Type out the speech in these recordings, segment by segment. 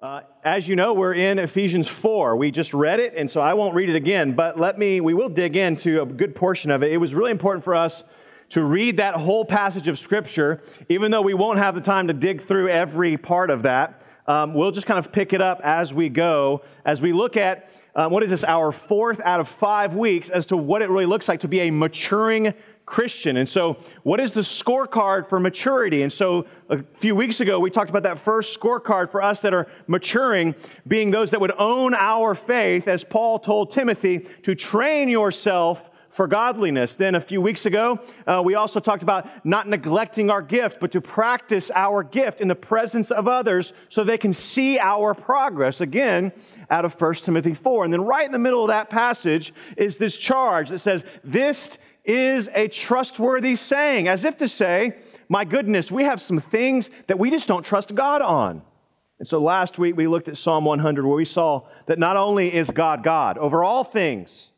Uh, as you know, we're in Ephesians 4. We just read it, and so I won't read it again, but let me, we will dig into a good portion of it. It was really important for us to read that whole passage of Scripture, even though we won't have the time to dig through every part of that. Um, we'll just kind of pick it up as we go, as we look at um, what is this, our fourth out of five weeks as to what it really looks like to be a maturing Christian. And so, what is the scorecard for maturity? And so, a few weeks ago, we talked about that first scorecard for us that are maturing being those that would own our faith, as Paul told Timothy, to train yourself for godliness. Then, a few weeks ago, uh, we also talked about not neglecting our gift, but to practice our gift in the presence of others so they can see our progress. Again, out of 1 Timothy 4. And then, right in the middle of that passage, is this charge that says, This is a trustworthy saying, as if to say, My goodness, we have some things that we just don't trust God on. And so last week we looked at Psalm 100 where we saw that not only is God God over all things,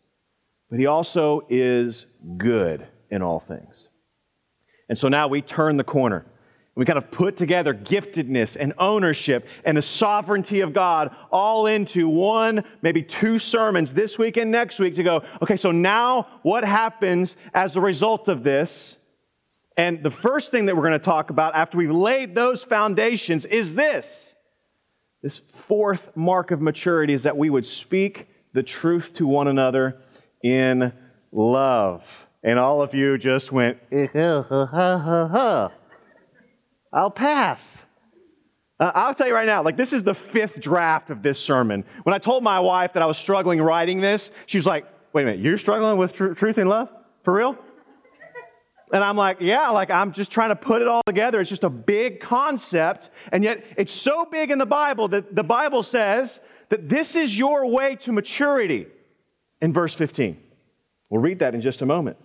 but He also is good in all things. And so now we turn the corner we kind of put together giftedness and ownership and the sovereignty of God all into one, maybe two sermons this week and next week to go, okay, so now what happens as a result of this? And the first thing that we're going to talk about after we've laid those foundations is this. This fourth mark of maturity is that we would speak the truth to one another in love. And all of you just went, eh, I'll pass. Uh, I'll tell you right now, like, this is the fifth draft of this sermon. When I told my wife that I was struggling writing this, she was like, wait a minute, you're struggling with tr- truth and love? For real? And I'm like, yeah, like I'm just trying to put it all together. It's just a big concept. And yet it's so big in the Bible that the Bible says that this is your way to maturity in verse 15. We'll read that in just a moment.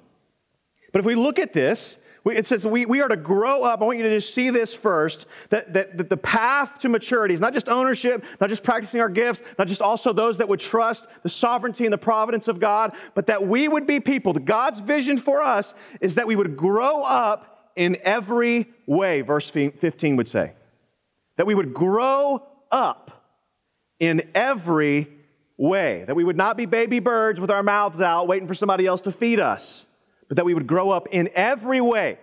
But if we look at this, it says we, we are to grow up. I want you to just see this first that, that, that the path to maturity is not just ownership, not just practicing our gifts, not just also those that would trust the sovereignty and the providence of God, but that we would be people. God's vision for us is that we would grow up in every way, verse 15 would say. That we would grow up in every way. That we would not be baby birds with our mouths out waiting for somebody else to feed us but that we would grow up in every way.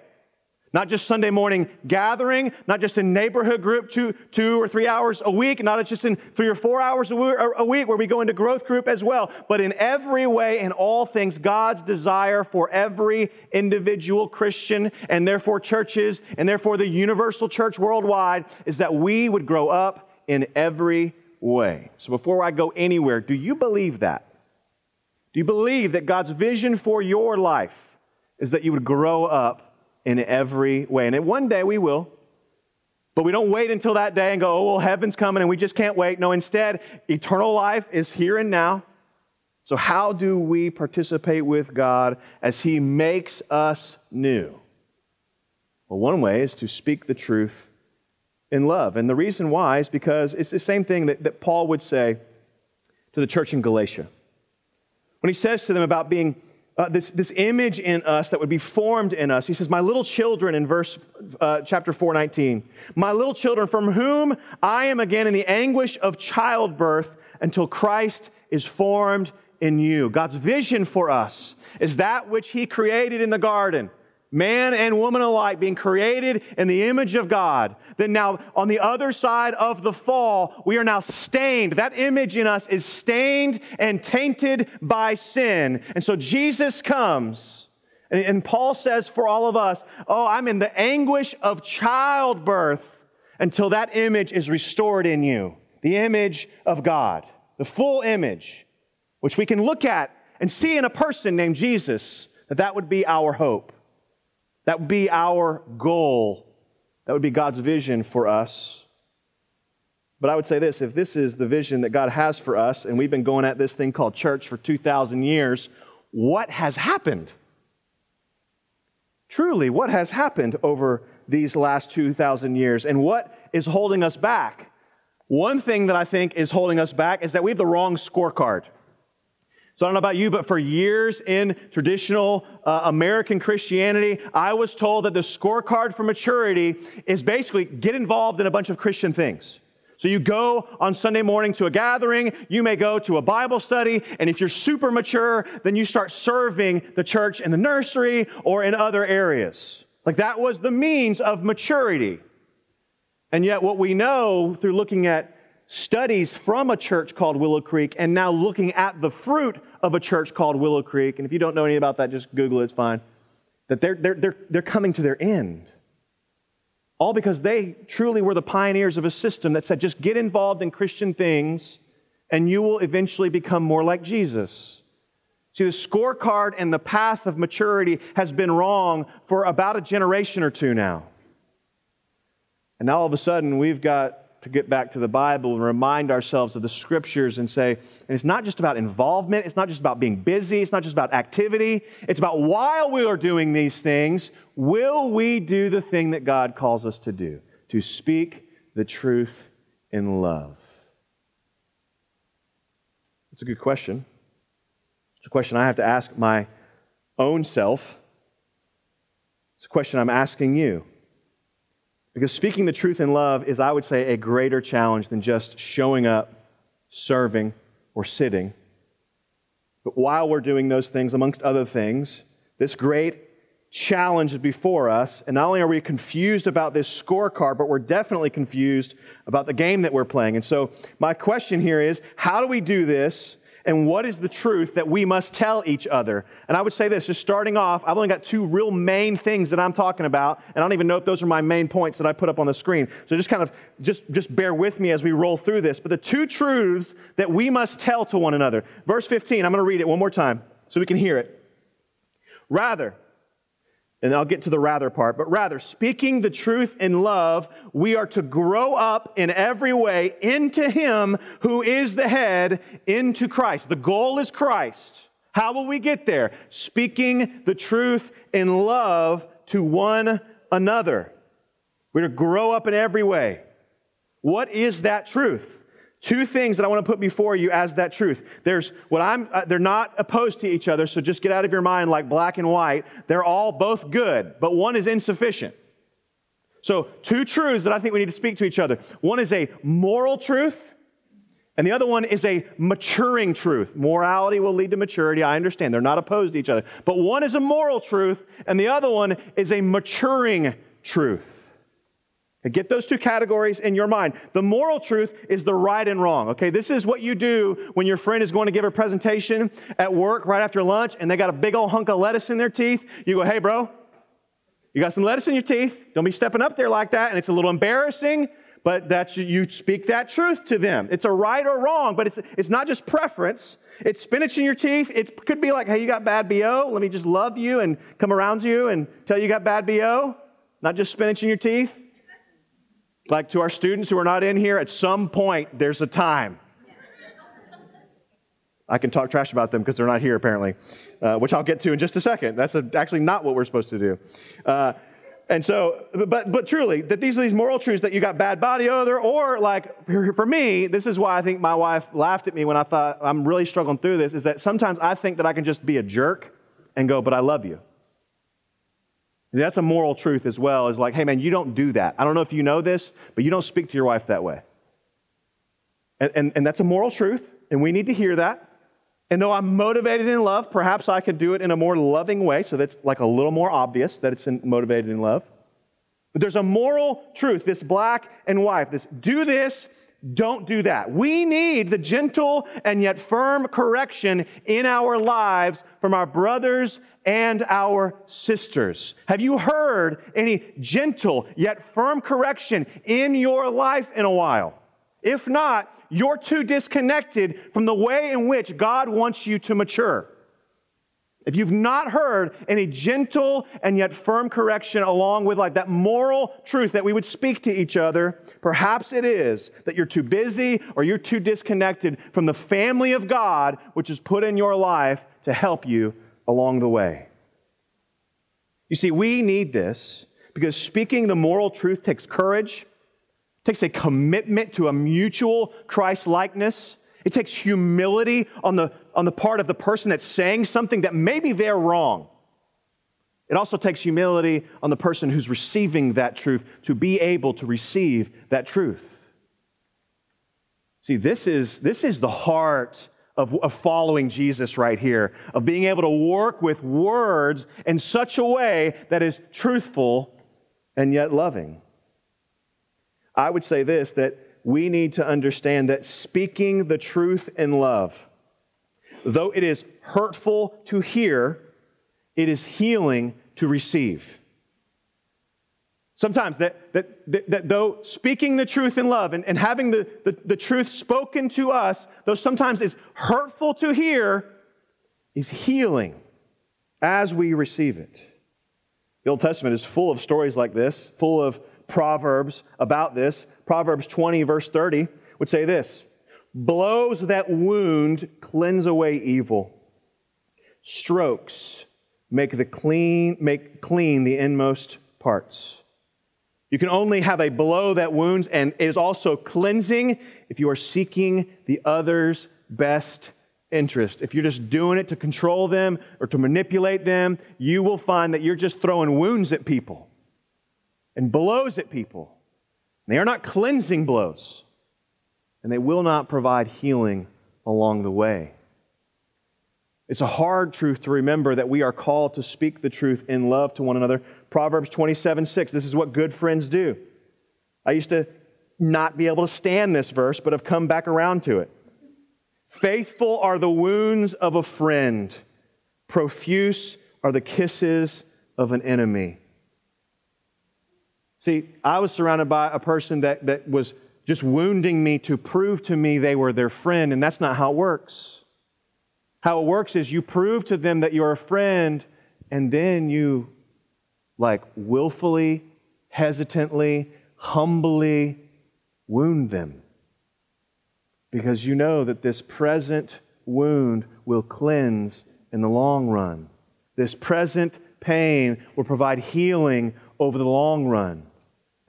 Not just Sunday morning gathering, not just in neighborhood group two, two or three hours a week, not just in three or four hours a week where we go into growth group as well, but in every way, in all things, God's desire for every individual Christian and therefore churches and therefore the universal church worldwide is that we would grow up in every way. So before I go anywhere, do you believe that? Do you believe that God's vision for your life is that you would grow up in every way. And one day we will. But we don't wait until that day and go, oh, well, heaven's coming and we just can't wait. No, instead, eternal life is here and now. So, how do we participate with God as He makes us new? Well, one way is to speak the truth in love. And the reason why is because it's the same thing that, that Paul would say to the church in Galatia. When he says to them about being uh, this, this image in us that would be formed in us. He says, My little children in verse uh, chapter 419, my little children from whom I am again in the anguish of childbirth until Christ is formed in you. God's vision for us is that which He created in the garden man and woman alike being created in the image of God. Then now, on the other side of the fall, we are now stained. That image in us is stained and tainted by sin. And so Jesus comes. And, and Paul says for all of us, Oh, I'm in the anguish of childbirth until that image is restored in you the image of God, the full image, which we can look at and see in a person named Jesus, that that would be our hope. That would be our goal. That would be God's vision for us. But I would say this if this is the vision that God has for us, and we've been going at this thing called church for 2,000 years, what has happened? Truly, what has happened over these last 2,000 years? And what is holding us back? One thing that I think is holding us back is that we have the wrong scorecard. So I don't know about you, but for years in traditional uh, American Christianity, I was told that the scorecard for maturity is basically get involved in a bunch of Christian things. So you go on Sunday morning to a gathering, you may go to a Bible study, and if you're super mature, then you start serving the church in the nursery or in other areas. Like that was the means of maturity. And yet, what we know through looking at studies from a church called Willow Creek and now looking at the fruit of a church called Willow Creek, and if you don't know anything about that, just Google it, it's fine, that they're, they're, they're, they're coming to their end. All because they truly were the pioneers of a system that said just get involved in Christian things and you will eventually become more like Jesus. See, the scorecard and the path of maturity has been wrong for about a generation or two now. And now all of a sudden, we've got to get back to the Bible and remind ourselves of the scriptures and say, and it's not just about involvement, it's not just about being busy, it's not just about activity, it's about while we are doing these things, will we do the thing that God calls us to do? To speak the truth in love. It's a good question. It's a question I have to ask my own self. It's a question I'm asking you. Because speaking the truth in love is, I would say, a greater challenge than just showing up, serving, or sitting. But while we're doing those things, amongst other things, this great challenge is before us. And not only are we confused about this scorecard, but we're definitely confused about the game that we're playing. And so, my question here is how do we do this and what is the truth that we must tell each other? And I would say this, just starting off, I've only got two real main things that I'm talking about, and I don't even know if those are my main points that I put up on the screen. So just kind of just just bear with me as we roll through this. But the two truths that we must tell to one another. Verse 15, I'm going to read it one more time so we can hear it. Rather, and I'll get to the rather part, but rather, speaking the truth in love, we are to grow up in every way into Him who is the head, into Christ. The goal is Christ. How will we get there? Speaking the truth in love to one another. We're to grow up in every way. What is that truth? Two things that I want to put before you as that truth. There's what I'm, uh, they're not opposed to each other, so just get out of your mind like black and white. They're all both good, but one is insufficient. So, two truths that I think we need to speak to each other. One is a moral truth, and the other one is a maturing truth. Morality will lead to maturity. I understand. They're not opposed to each other. But one is a moral truth, and the other one is a maturing truth. Get those two categories in your mind. The moral truth is the right and wrong. Okay, this is what you do when your friend is going to give a presentation at work right after lunch and they got a big old hunk of lettuce in their teeth. You go, hey, bro, you got some lettuce in your teeth. Don't be stepping up there like that. And it's a little embarrassing, but that's you speak that truth to them. It's a right or wrong, but it's, it's not just preference. It's spinach in your teeth. It could be like, hey, you got bad BO. Let me just love you and come around you and tell you you got bad BO. Not just spinach in your teeth. Like to our students who are not in here, at some point there's a time. I can talk trash about them because they're not here apparently, uh, which I'll get to in just a second. That's a, actually not what we're supposed to do. Uh, and so, but, but truly, that these are these moral truths that you got bad body odor, or like for me, this is why I think my wife laughed at me when I thought I'm really struggling through this, is that sometimes I think that I can just be a jerk and go, but I love you. That's a moral truth as well, is like, hey man, you don't do that. I don't know if you know this, but you don't speak to your wife that way. And, and, and that's a moral truth, and we need to hear that. And though I'm motivated in love, perhaps I could do it in a more loving way, so that's like a little more obvious that it's in, motivated in love. But there's a moral truth, this black and white, this do this, don't do that. We need the gentle and yet firm correction in our lives from our brothers and our sisters. Have you heard any gentle yet firm correction in your life in a while? If not, you're too disconnected from the way in which God wants you to mature. If you've not heard any gentle and yet firm correction along with like that moral truth that we would speak to each other, perhaps it is that you're too busy or you're too disconnected from the family of God which is put in your life to help you along the way. You see, we need this because speaking the moral truth takes courage, takes a commitment to a mutual Christ likeness. It takes humility on the, on the part of the person that's saying something that maybe they're wrong. It also takes humility on the person who's receiving that truth to be able to receive that truth. See, this is, this is the heart of, of following Jesus right here, of being able to work with words in such a way that is truthful and yet loving. I would say this that we need to understand that speaking the truth in love, though it is hurtful to hear, it is healing to receive. Sometimes that, that, that, that, though speaking the truth in love and, and having the, the, the truth spoken to us, though sometimes is hurtful to hear, is healing as we receive it. The Old Testament is full of stories like this, full of proverbs about this. Proverbs 20, verse 30, would say this Blows that wound cleanse away evil. Strokes make the clean, make clean the inmost parts. You can only have a blow that wounds and is also cleansing if you are seeking the other's best interest. If you're just doing it to control them or to manipulate them, you will find that you're just throwing wounds at people and blows at people. They are not cleansing blows, and they will not provide healing along the way. It's a hard truth to remember that we are called to speak the truth in love to one another. Proverbs 27 6, this is what good friends do. I used to not be able to stand this verse, but have come back around to it. Faithful are the wounds of a friend, profuse are the kisses of an enemy. See, I was surrounded by a person that, that was just wounding me to prove to me they were their friend, and that's not how it works. How it works is you prove to them that you're a friend, and then you, like, willfully, hesitantly, humbly wound them. Because you know that this present wound will cleanse in the long run. This present pain will provide healing over the long run.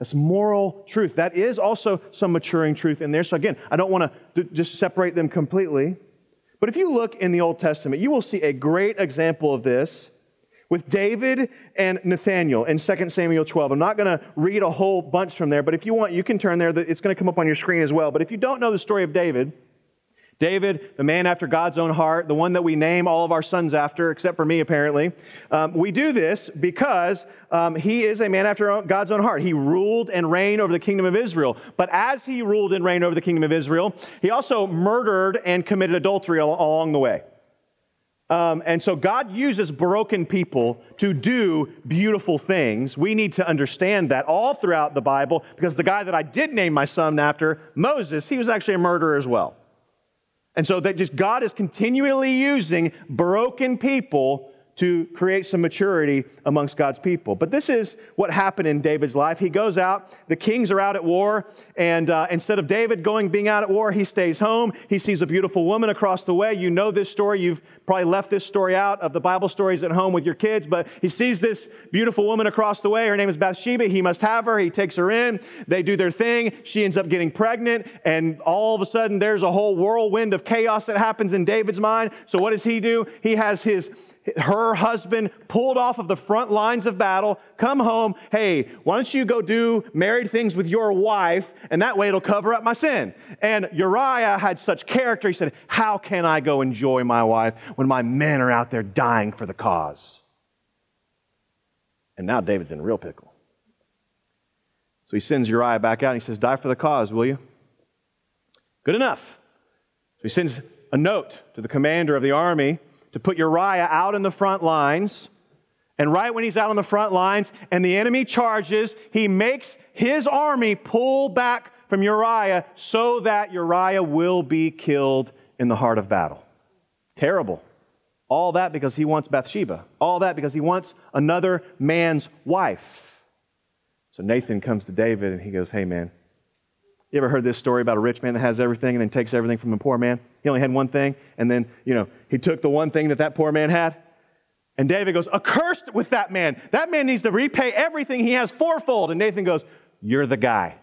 That's moral truth. That is also some maturing truth in there. So, again, I don't want to just separate them completely. But if you look in the Old Testament, you will see a great example of this with David and Nathaniel in 2 Samuel 12. I'm not going to read a whole bunch from there, but if you want, you can turn there. It's going to come up on your screen as well. But if you don't know the story of David, David, the man after God's own heart, the one that we name all of our sons after, except for me, apparently. Um, we do this because um, he is a man after God's own heart. He ruled and reigned over the kingdom of Israel. But as he ruled and reigned over the kingdom of Israel, he also murdered and committed adultery al- along the way. Um, and so God uses broken people to do beautiful things. We need to understand that all throughout the Bible because the guy that I did name my son after, Moses, he was actually a murderer as well. And so that just God is continually using broken people to create some maturity amongst God's people. But this is what happened in David's life. He goes out, the kings are out at war, and uh, instead of David going being out at war, he stays home. He sees a beautiful woman across the way. You know this story. You've probably left this story out of the Bible stories at home with your kids, but he sees this beautiful woman across the way. Her name is Bathsheba. He must have her. He takes her in. They do their thing. She ends up getting pregnant, and all of a sudden, there's a whole whirlwind of chaos that happens in David's mind. So, what does he do? He has his her husband pulled off of the front lines of battle, come home, hey, why don't you go do married things with your wife, and that way it'll cover up my sin. And Uriah had such character, he said, How can I go enjoy my wife when my men are out there dying for the cause? And now David's in real pickle. So he sends Uriah back out and he says, Die for the cause, will you? Good enough. So he sends a note to the commander of the army to put Uriah out in the front lines. And right when he's out on the front lines and the enemy charges, he makes his army pull back from Uriah so that Uriah will be killed in the heart of battle. Terrible. All that because he wants Bathsheba. All that because he wants another man's wife. So Nathan comes to David and he goes, Hey, man, you ever heard this story about a rich man that has everything and then takes everything from a poor man? He only had one thing, and then, you know, he took the one thing that that poor man had. And David goes, Accursed with that man. That man needs to repay everything he has fourfold. And Nathan goes, You're the guy.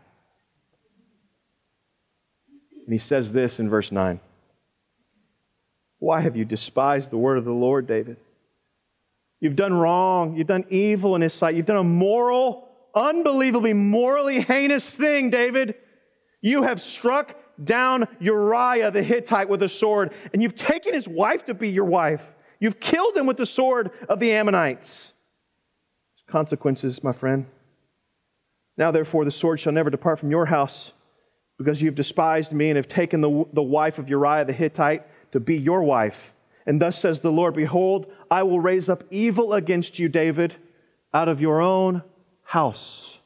And he says this in verse 9 Why have you despised the word of the Lord, David? You've done wrong. You've done evil in his sight. You've done a moral, unbelievably morally heinous thing, David. You have struck down Uriah the Hittite with a sword, and you've taken his wife to be your wife. You've killed him with the sword of the Ammonites. Consequences, my friend. Now, therefore, the sword shall never depart from your house, because you've despised me and have taken the, the wife of Uriah the Hittite to be your wife. And thus says the Lord Behold, I will raise up evil against you, David, out of your own house.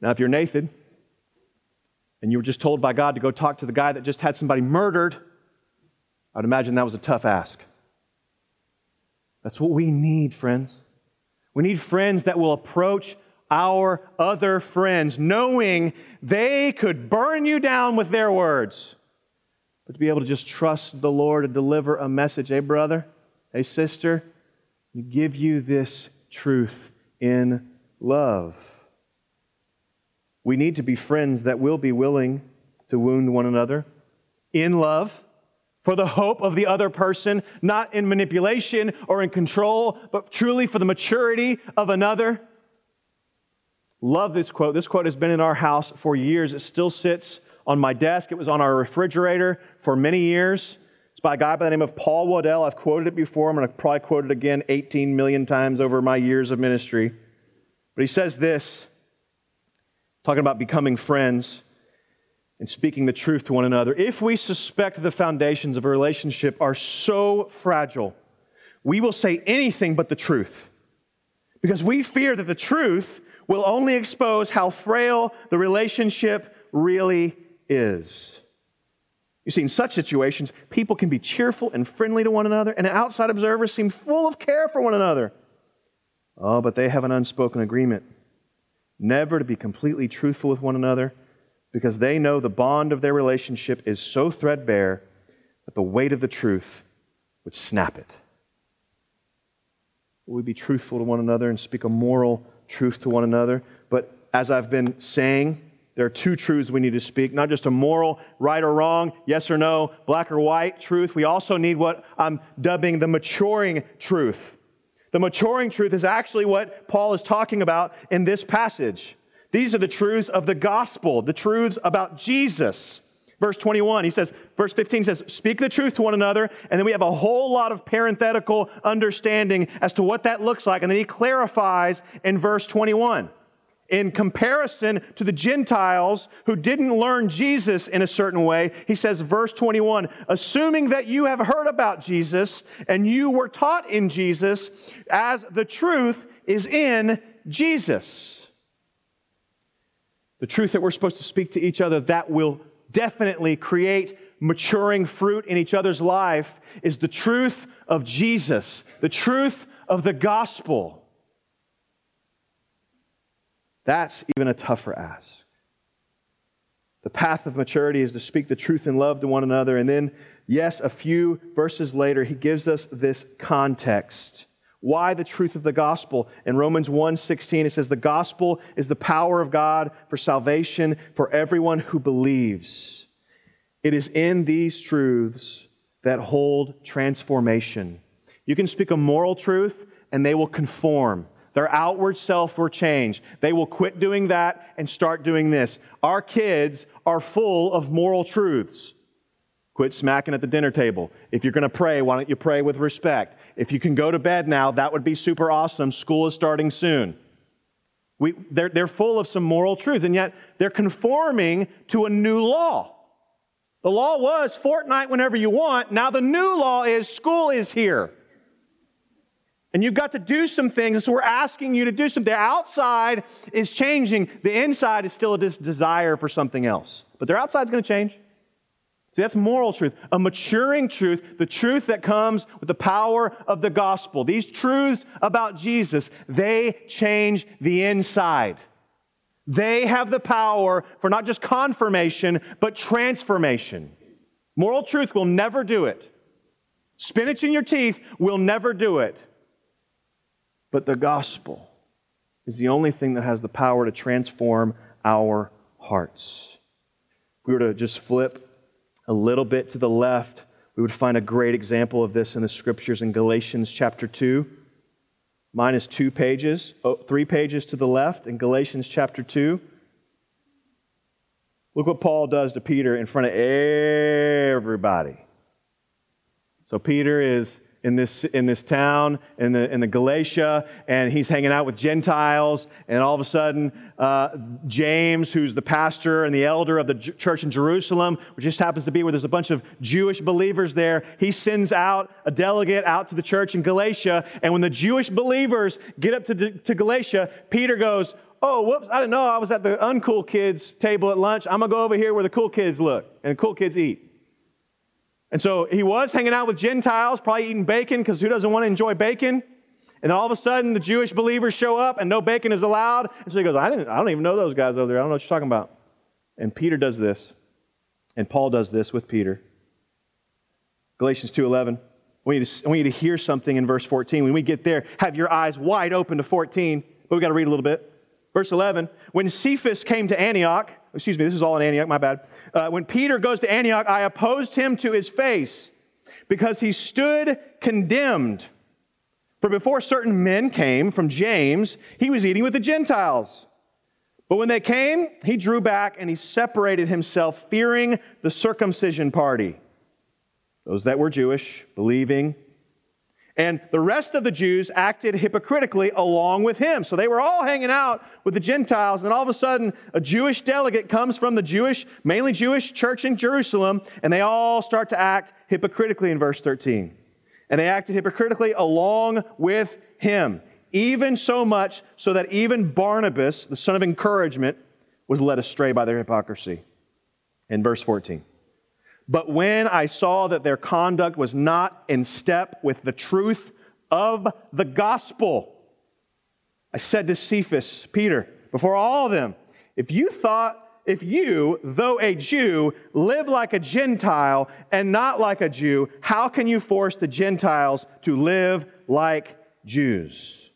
Now, if you're Nathan, and you were just told by God to go talk to the guy that just had somebody murdered, I'd imagine that was a tough ask. That's what we need, friends. We need friends that will approach our other friends, knowing they could burn you down with their words, but to be able to just trust the Lord to deliver a message. Hey, brother, hey, sister, we give you this truth in love. We need to be friends that will be willing to wound one another in love for the hope of the other person, not in manipulation or in control, but truly for the maturity of another. Love this quote. This quote has been in our house for years. It still sits on my desk. It was on our refrigerator for many years. It's by a guy by the name of Paul Wadell. I've quoted it before. I'm going to probably quote it again 18 million times over my years of ministry. But he says this, talking about becoming friends and speaking the truth to one another. If we suspect the foundations of a relationship are so fragile, we will say anything but the truth because we fear that the truth will only expose how frail the relationship really is. You see, in such situations, people can be cheerful and friendly to one another, and outside observers seem full of care for one another. Oh, but they have an unspoken agreement never to be completely truthful with one another because they know the bond of their relationship is so threadbare that the weight of the truth would snap it. Will we be truthful to one another and speak a moral truth to one another. But as I've been saying, there are two truths we need to speak, not just a moral, right or wrong, yes or no, black or white truth. We also need what I'm dubbing the maturing truth. The maturing truth is actually what Paul is talking about in this passage. These are the truths of the gospel, the truths about Jesus. Verse 21, he says, verse 15 says, Speak the truth to one another. And then we have a whole lot of parenthetical understanding as to what that looks like. And then he clarifies in verse 21. In comparison to the Gentiles who didn't learn Jesus in a certain way, he says, verse 21, assuming that you have heard about Jesus and you were taught in Jesus, as the truth is in Jesus. The truth that we're supposed to speak to each other that will definitely create maturing fruit in each other's life is the truth of Jesus, the truth of the gospel. That's even a tougher ask. The path of maturity is to speak the truth in love to one another. And then, yes, a few verses later, he gives us this context. Why the truth of the gospel? In Romans 1:16 it says the gospel is the power of God for salvation for everyone who believes. It is in these truths that hold transformation. You can speak a moral truth and they will conform. Their outward self will change. They will quit doing that and start doing this. Our kids are full of moral truths. Quit smacking at the dinner table. If you're going to pray, why don't you pray with respect? If you can go to bed now, that would be super awesome. School is starting soon. We, they're, they're full of some moral truths, and yet they're conforming to a new law. The law was Fortnite whenever you want. Now the new law is school is here. And you've got to do some things, so we're asking you to do something. The outside is changing, the inside is still this desire for something else. But their outside's going to change. See, that's moral truth, a maturing truth, the truth that comes with the power of the gospel. These truths about Jesus, they change the inside. They have the power for not just confirmation, but transformation. Moral truth will never do it. Spinach in your teeth will never do it. But the gospel is the only thing that has the power to transform our hearts. If we were to just flip a little bit to the left, we would find a great example of this in the scriptures in Galatians chapter 2. Mine is two pages, oh, three pages to the left in Galatians chapter 2. Look what Paul does to Peter in front of everybody. So Peter is in this, in this town, in the, in the Galatia, and he's hanging out with Gentiles. And all of a sudden, uh, James, who's the pastor and the elder of the J- church in Jerusalem, which just happens to be where there's a bunch of Jewish believers there, he sends out a delegate out to the church in Galatia. And when the Jewish believers get up to, to Galatia, Peter goes, Oh, whoops, I didn't know I was at the uncool kids' table at lunch. I'm going to go over here where the cool kids look and the cool kids eat. And so he was hanging out with Gentiles, probably eating bacon, because who doesn't want to enjoy bacon? And then all of a sudden, the Jewish believers show up and no bacon is allowed. And so he goes, I, didn't, I don't even know those guys over there. I don't know what you're talking about. And Peter does this. And Paul does this with Peter. Galatians 2.11. We need, to, want you to hear something in verse 14. When we get there, have your eyes wide open to 14. But we've got to read a little bit. Verse 11. When Cephas came to Antioch, excuse me, this is all in Antioch, my bad uh, when Peter goes to Antioch, I opposed him to his face because he stood condemned. For before certain men came from James, he was eating with the Gentiles. But when they came, he drew back and he separated himself, fearing the circumcision party. Those that were Jewish, believing, and the rest of the Jews acted hypocritically along with him. So they were all hanging out with the Gentiles, and all of a sudden, a Jewish delegate comes from the Jewish, mainly Jewish church in Jerusalem, and they all start to act hypocritically in verse 13. And they acted hypocritically along with him, even so much so that even Barnabas, the son of encouragement, was led astray by their hypocrisy. In verse 14. But when I saw that their conduct was not in step with the truth of the gospel, I said to Cephas, Peter, before all of them, if you thought, if you, though a Jew, live like a Gentile and not like a Jew, how can you force the Gentiles to live like Jews?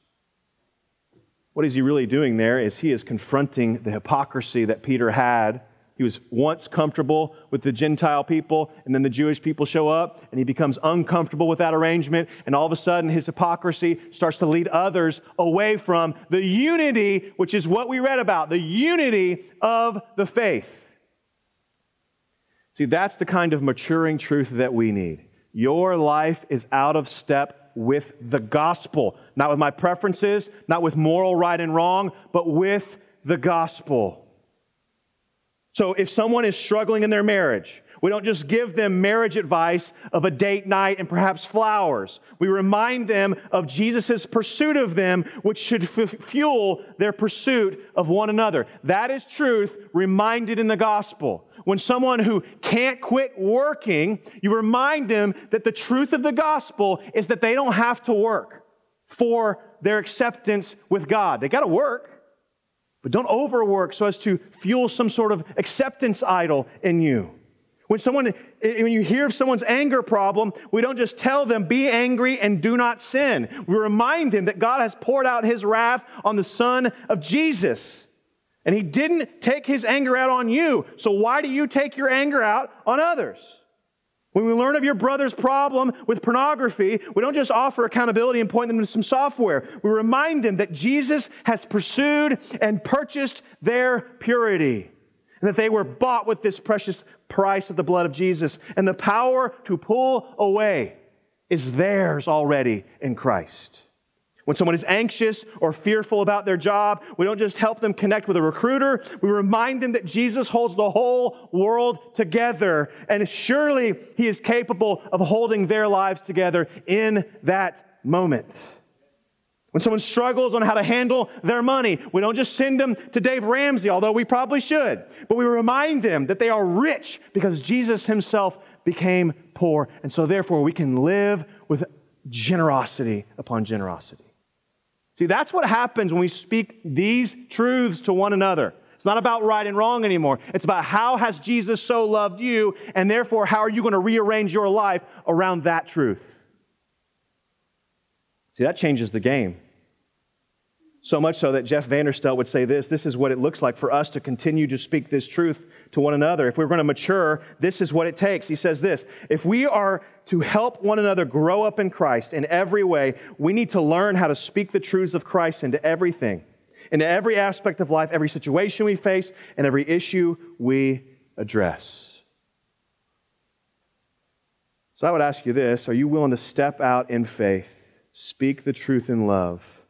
What is he really doing there is he is confronting the hypocrisy that Peter had he was once comfortable with the Gentile people, and then the Jewish people show up, and he becomes uncomfortable with that arrangement, and all of a sudden his hypocrisy starts to lead others away from the unity, which is what we read about the unity of the faith. See, that's the kind of maturing truth that we need. Your life is out of step with the gospel, not with my preferences, not with moral right and wrong, but with the gospel. So if someone is struggling in their marriage, we don't just give them marriage advice of a date night and perhaps flowers. We remind them of Jesus' pursuit of them, which should f- fuel their pursuit of one another. That is truth reminded in the gospel. When someone who can't quit working, you remind them that the truth of the gospel is that they don't have to work for their acceptance with God. They got to work. But don't overwork so as to fuel some sort of acceptance idol in you. When someone when you hear of someone's anger problem, we don't just tell them be angry and do not sin. We remind them that God has poured out his wrath on the son of Jesus. And he didn't take his anger out on you. So why do you take your anger out on others? When we learn of your brother's problem with pornography, we don't just offer accountability and point them to some software. We remind them that Jesus has pursued and purchased their purity, and that they were bought with this precious price of the blood of Jesus. And the power to pull away is theirs already in Christ. When someone is anxious or fearful about their job, we don't just help them connect with a recruiter, we remind them that Jesus holds the whole world together, and surely He is capable of holding their lives together in that moment. When someone struggles on how to handle their money, we don't just send them to Dave Ramsey, although we probably should, but we remind them that they are rich because Jesus Himself became poor, and so therefore we can live with generosity upon generosity. See, that's what happens when we speak these truths to one another. It's not about right and wrong anymore. It's about how has Jesus so loved you, and therefore, how are you going to rearrange your life around that truth? See, that changes the game. So much so that Jeff Vanderstelt would say this this is what it looks like for us to continue to speak this truth to one another. If we're going to mature, this is what it takes. He says this if we are to help one another grow up in Christ in every way, we need to learn how to speak the truths of Christ into everything. into every aspect of life, every situation we face, and every issue we address. So I would ask you this Are you willing to step out in faith, speak the truth in love?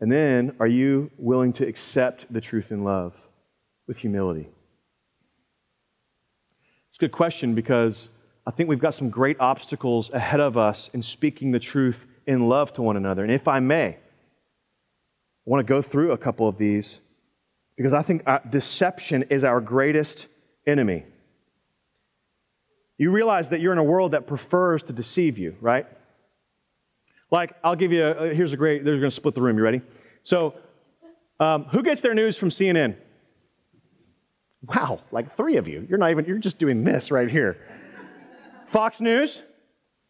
And then, are you willing to accept the truth in love with humility? It's a good question because I think we've got some great obstacles ahead of us in speaking the truth in love to one another. And if I may, I want to go through a couple of these because I think uh, deception is our greatest enemy. You realize that you're in a world that prefers to deceive you, right? Like, I'll give you a, here's a great, they're going to split the room. You ready? So, um, who gets their news from CNN? Wow, like three of you. You're not even, you're just doing this right here. Fox News?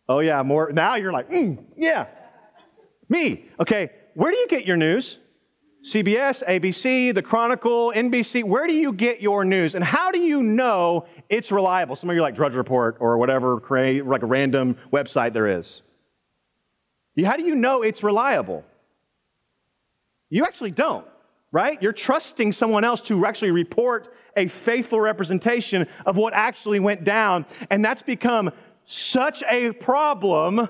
Oh, yeah, more. Now you're like, mm, yeah, me. Okay, where do you get your news? CBS, ABC, The Chronicle, NBC. Where do you get your news? And how do you know it's reliable? Some of you like Drudge Report or whatever, like a random website there is. How do you know it's reliable? You actually don't, right? You're trusting someone else to actually report a faithful representation of what actually went down. And that's become such a problem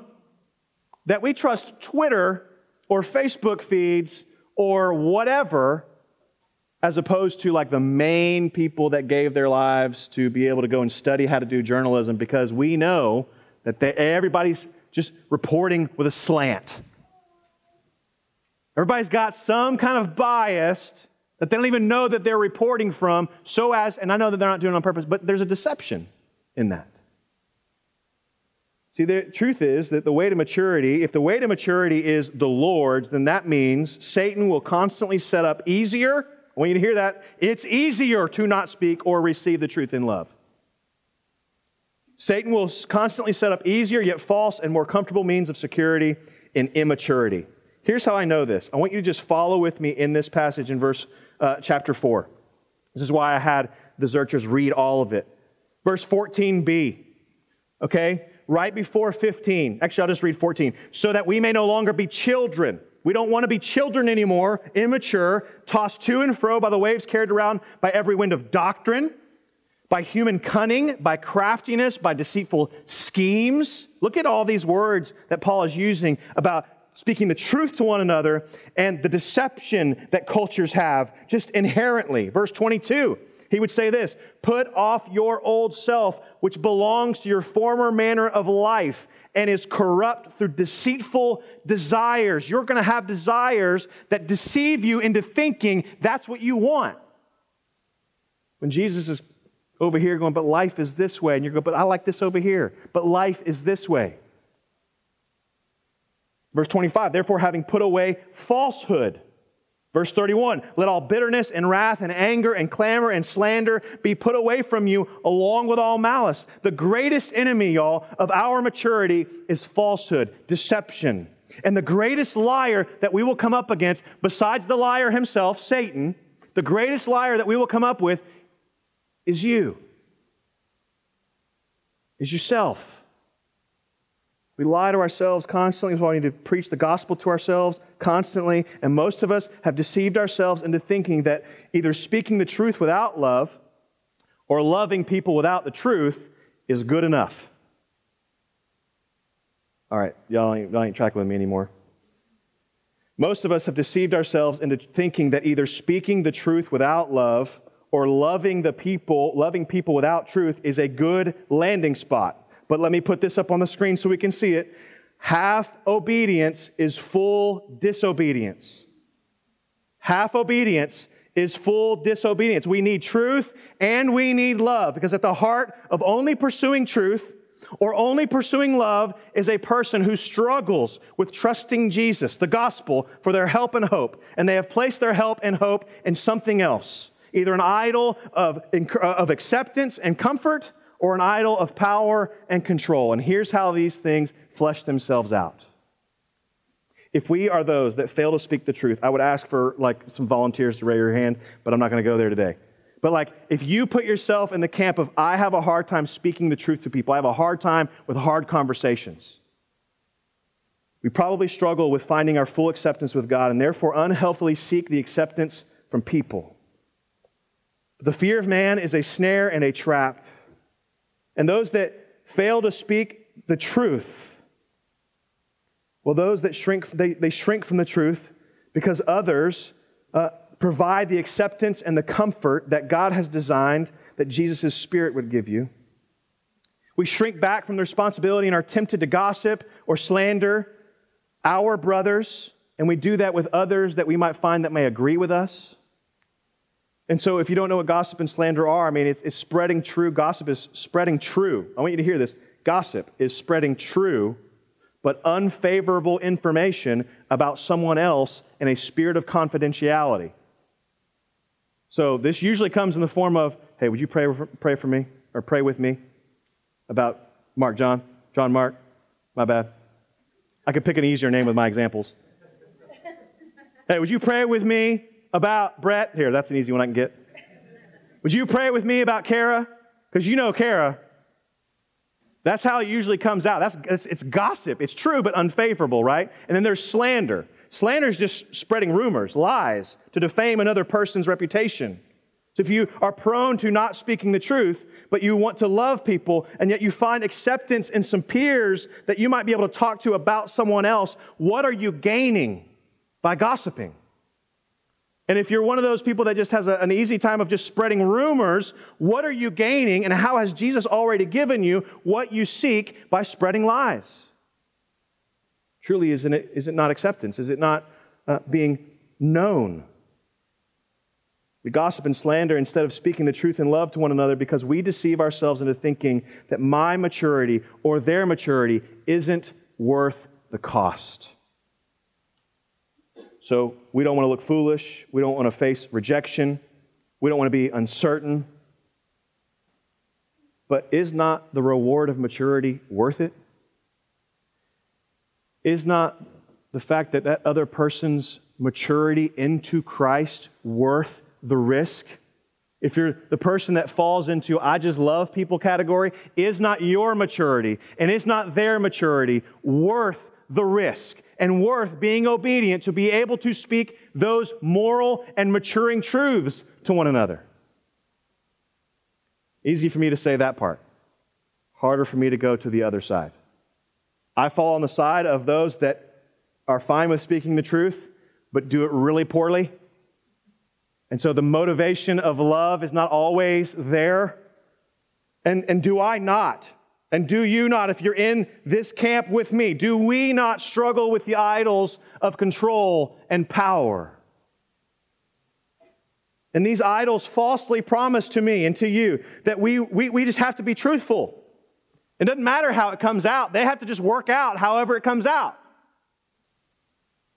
that we trust Twitter or Facebook feeds or whatever as opposed to like the main people that gave their lives to be able to go and study how to do journalism because we know that they, everybody's just reporting with a slant. Everybody's got some kind of bias that they don't even know that they're reporting from, so as, and I know that they're not doing it on purpose, but there's a deception in that. See, the truth is that the way to maturity, if the way to maturity is the Lord's, then that means Satan will constantly set up easier. I want you to hear that. It's easier to not speak or receive the truth in love. Satan will constantly set up easier yet false and more comfortable means of security in immaturity. Here's how I know this. I want you to just follow with me in this passage in verse uh, chapter 4. This is why I had the Zerchers read all of it. Verse 14b, okay? Right before 15. Actually, I'll just read 14. So that we may no longer be children. We don't want to be children anymore, immature, tossed to and fro by the waves carried around by every wind of doctrine, by human cunning, by craftiness, by deceitful schemes. Look at all these words that Paul is using about speaking the truth to one another and the deception that cultures have just inherently. Verse 22, he would say this Put off your old self, which belongs to your former manner of life and is corrupt through deceitful desires. You're going to have desires that deceive you into thinking that's what you want. When Jesus is over here going, but life is this way, and you're going, but I like this over here, but life is this way. Verse 25, therefore, having put away falsehood. Verse 31, let all bitterness and wrath and anger and clamor and slander be put away from you along with all malice. The greatest enemy, y'all, of our maturity is falsehood, deception. And the greatest liar that we will come up against, besides the liar himself, Satan, the greatest liar that we will come up with is you, is yourself. We lie to ourselves constantly. So we need to preach the gospel to ourselves constantly. And most of us have deceived ourselves into thinking that either speaking the truth without love or loving people without the truth is good enough. All right, y'all ain't, y'all ain't tracking with me anymore. Most of us have deceived ourselves into thinking that either speaking the truth without love or loving the people, loving people without truth is a good landing spot. But let me put this up on the screen so we can see it. Half obedience is full disobedience. Half obedience is full disobedience. We need truth and we need love because at the heart of only pursuing truth or only pursuing love is a person who struggles with trusting Jesus, the gospel, for their help and hope. And they have placed their help and hope in something else either an idol of, uh, of acceptance and comfort or an idol of power and control. And here's how these things flesh themselves out. If we are those that fail to speak the truth, I would ask for like some volunteers to raise your hand, but I'm not going to go there today. But like if you put yourself in the camp of I have a hard time speaking the truth to people, I have a hard time with hard conversations. We probably struggle with finding our full acceptance with God and therefore unhealthily seek the acceptance from people. The fear of man is a snare and a trap. And those that fail to speak the truth, well, those that shrink, they, they shrink from the truth because others uh, provide the acceptance and the comfort that God has designed that Jesus' Spirit would give you. We shrink back from the responsibility and are tempted to gossip or slander our brothers, and we do that with others that we might find that may agree with us. And so, if you don't know what gossip and slander are, I mean, it's, it's, spreading true. Gossip is spreading true. I want you to hear this. Gossip is spreading true, but unfavorable information about someone else in a spirit of confidentiality. So, this usually comes in the form of hey, would you pray, pray for me or pray with me about Mark John? John Mark? My bad. I could pick an easier name with my examples. hey, would you pray with me about Brett? Here, that's an easy one I can get. Would you pray with me about Kara? Because you know Kara. That's how it usually comes out. That's, it's, it's gossip. It's true, but unfavorable, right? And then there's slander. Slander is just spreading rumors, lies, to defame another person's reputation. So if you are prone to not speaking the truth, but you want to love people, and yet you find acceptance in some peers that you might be able to talk to about someone else, what are you gaining by gossiping? And if you're one of those people that just has a, an easy time of just spreading rumors, what are you gaining and how has Jesus already given you what you seek by spreading lies? Truly, isn't it, is it not acceptance? Is it not uh, being known? We gossip and slander instead of speaking the truth in love to one another because we deceive ourselves into thinking that my maturity or their maturity isn't worth the cost. So we don't want to look foolish. We don't want to face rejection. We don't want to be uncertain. But is not the reward of maturity worth it? Is not the fact that that other person's maturity into Christ worth the risk? If you're the person that falls into I just love people category, is not your maturity and is not their maturity worth the risk? And worth being obedient to be able to speak those moral and maturing truths to one another. Easy for me to say that part, harder for me to go to the other side. I fall on the side of those that are fine with speaking the truth, but do it really poorly. And so the motivation of love is not always there. And, and do I not and do you not, if you're in this camp with me, do we not struggle with the idols of control and power? And these idols falsely promise to me and to you that we, we, we just have to be truthful. It doesn't matter how it comes out, they have to just work out however it comes out.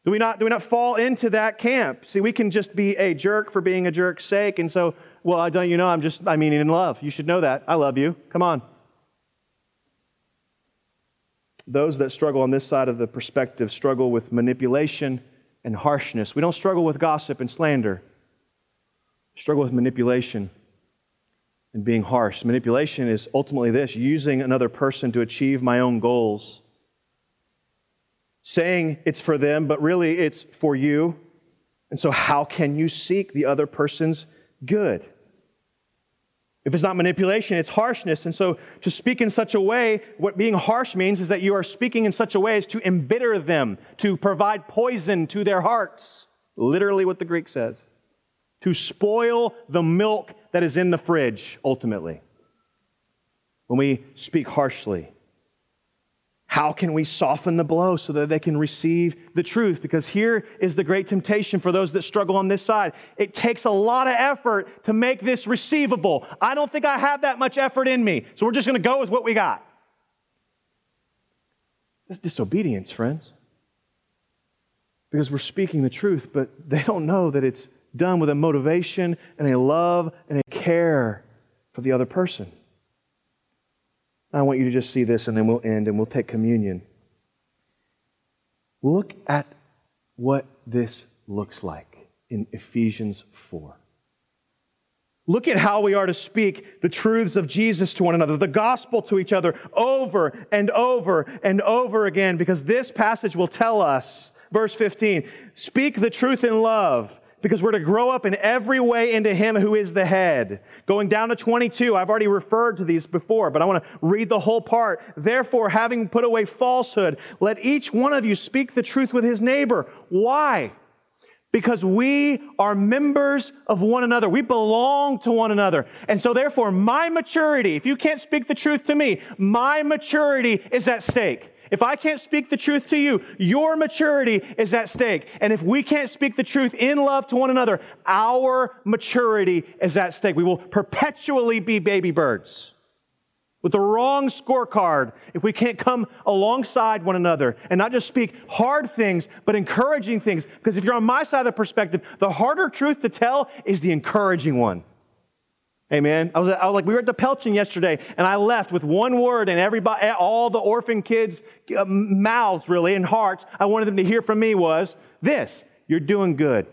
Do we not, do we not fall into that camp? See, we can just be a jerk for being a jerk's sake. And so, well, I don't you know, I'm just, I mean, in love. You should know that. I love you. Come on those that struggle on this side of the perspective struggle with manipulation and harshness. We don't struggle with gossip and slander. We struggle with manipulation and being harsh. Manipulation is ultimately this using another person to achieve my own goals. Saying it's for them, but really it's for you. And so, how can you seek the other person's good? If it's not manipulation, it's harshness. And so to speak in such a way, what being harsh means is that you are speaking in such a way as to embitter them, to provide poison to their hearts. Literally what the Greek says. To spoil the milk that is in the fridge, ultimately. When we speak harshly. How can we soften the blow so that they can receive the truth? Because here is the great temptation for those that struggle on this side. It takes a lot of effort to make this receivable. I don't think I have that much effort in me, so we're just going to go with what we got. That's disobedience, friends. Because we're speaking the truth, but they don't know that it's done with a motivation and a love and a care for the other person. I want you to just see this and then we'll end and we'll take communion. Look at what this looks like in Ephesians 4. Look at how we are to speak the truths of Jesus to one another, the gospel to each other over and over and over again, because this passage will tell us, verse 15, speak the truth in love, because we're to grow up in every way into Him who is the head. Going down to 22, I've already referred to these before, but I want to read the whole part. Therefore, having put away falsehood, let each one of you speak the truth with his neighbor. Why? because we are members of one another. We belong to one another. And so, therefore, my maturity, if you can't speak the truth to me, my maturity is at stake. If I can't speak the truth to you, your maturity is at stake. And if we can't speak the truth in love to one another, our maturity is at stake. We will perpetually be baby birds with the wrong scorecard if we can't come alongside one another and not just speak hard things, but encouraging things. Because if you're on my side of the perspective, the harder truth to tell is the encouraging one. Amen. I was, I was like, we were at DePelchin yesterday, and I left with one word, and everybody, all the orphan kids' uh, mouths, really, and hearts, I wanted them to hear from me was this You're doing good.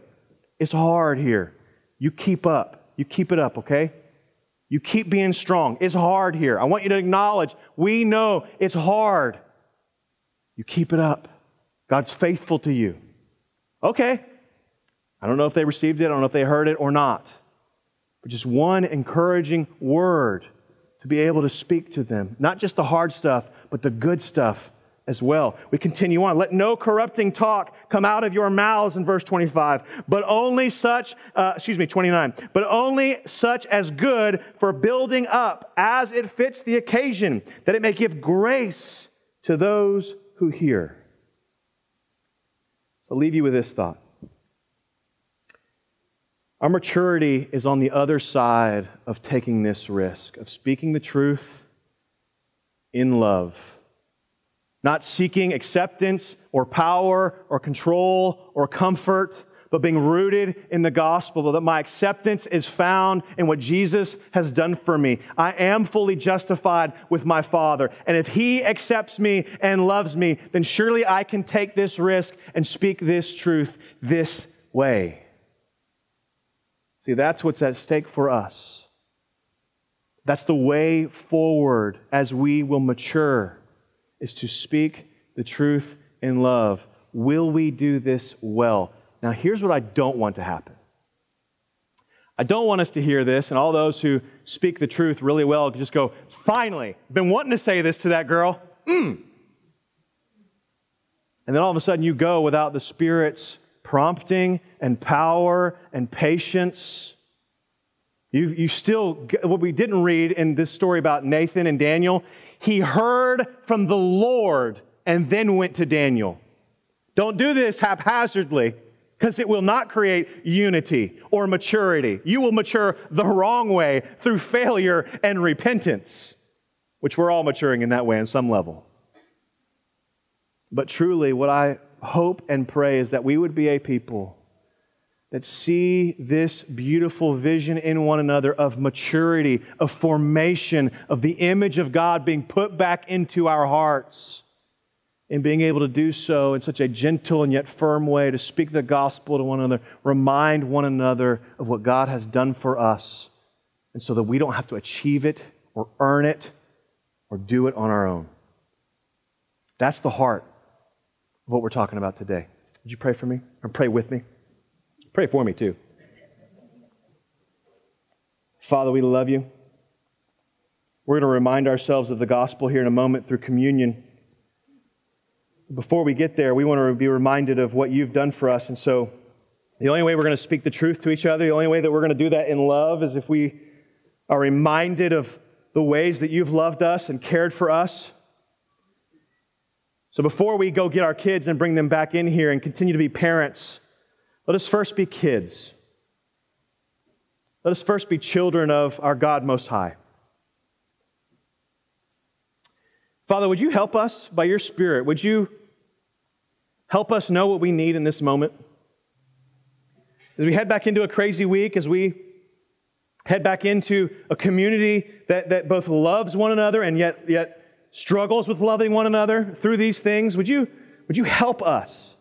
It's hard here. You keep up. You keep it up, okay? You keep being strong. It's hard here. I want you to acknowledge we know it's hard. You keep it up. God's faithful to you. Okay. I don't know if they received it, I don't know if they heard it or not. But just one encouraging word to be able to speak to them. Not just the hard stuff, but the good stuff as well. We continue on. Let no corrupting talk come out of your mouths in verse 25, but only such, uh, excuse me, 29, but only such as good for building up as it fits the occasion, that it may give grace to those who hear. I'll leave you with this thought. Our maturity is on the other side of taking this risk, of speaking the truth in love not seeking acceptance or power or control or comfort, but being rooted in the gospel, that my acceptance is found in what Jesus has done for me. I am fully justified with my Father. And if He accepts me and loves me, then surely I can take this risk and speak this truth this way. See, that's what's at stake for us. That's the way forward as we will mature is to speak the truth in love. Will we do this well? Now, here's what I don't want to happen. I don't want us to hear this, and all those who speak the truth really well just go, finally, been wanting to say this to that girl. Mm. And then all of a sudden you go without the Spirit's prompting and power and patience. You, you still, what we didn't read in this story about Nathan and Daniel, he heard from the Lord and then went to Daniel. Don't do this haphazardly because it will not create unity or maturity. You will mature the wrong way through failure and repentance, which we're all maturing in that way on some level. But truly, what I hope and pray is that we would be a people that see this beautiful vision in one another of maturity, of formation, of the image of God being put back into our hearts, and being able to do so in such a gentle and yet firm way to speak the gospel to one another, remind one another of what God has done for us, and so that we don't have to achieve it or earn it or do it on our own. That's the heart of what we're talking about today. Would you pray for me or pray with me? Pray for me too. Father, we love you. We're going to remind ourselves of the gospel here in a moment through communion. Before we get there, we want to be reminded of what you've done for us. And so, the only way we're going to speak the truth to each other, the only way that we're going to do that in love is if we are reminded of the ways that you've loved us and cared for us. So, before we go get our kids and bring them back in here and continue to be parents, let us first be kids. Let us first be children of our God Most High. Father, would you help us by your Spirit? Would you help us know what we need in this moment? As we head back into a crazy week, as we head back into a community that, that both loves one another and yet, yet struggles with loving one another through these things, would you, would you help us?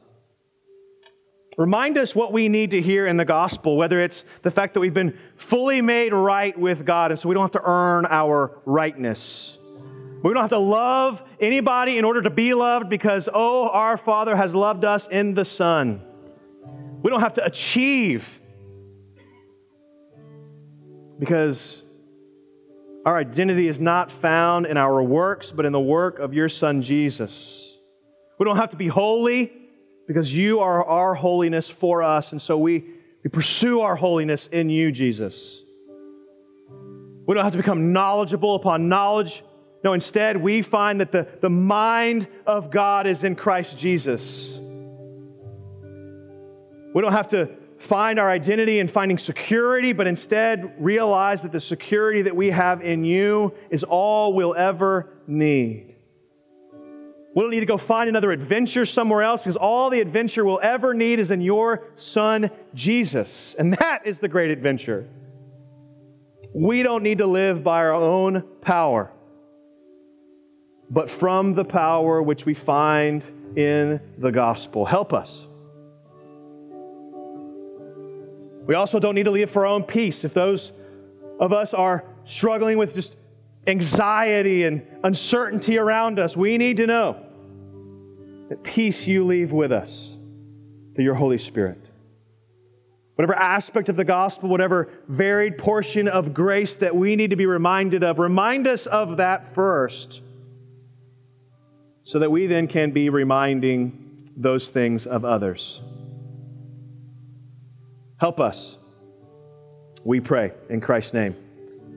Remind us what we need to hear in the gospel, whether it's the fact that we've been fully made right with God, and so we don't have to earn our rightness. We don't have to love anybody in order to be loved because, oh, our Father has loved us in the Son. We don't have to achieve because our identity is not found in our works, but in the work of your Son, Jesus. We don't have to be holy because you are our holiness for us, and so we, we pursue our holiness in you, Jesus. We don't have to become knowledgeable upon knowledge. No, instead, we find that the, the mind of God is in Christ Jesus. We don't have to find our identity in finding security, but instead realize that the security that we have in you is all we'll ever need. We don't need to go find another adventure somewhere else because all the adventure we'll ever need is in your Son, Jesus. And that is the great adventure. We don't need to live by our own power, but from the power which we find in the gospel. Help us. We also don't need to live for our own peace. If those of us are struggling with just anxiety and uncertainty around us, we need to know that peace you leave with us through your Holy Spirit. Whatever aspect of the gospel, whatever varied portion of grace that we need to be reminded of, remind us of that first so that we then can be reminding those things of others. Help us. We pray in Christ's name.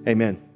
Amen.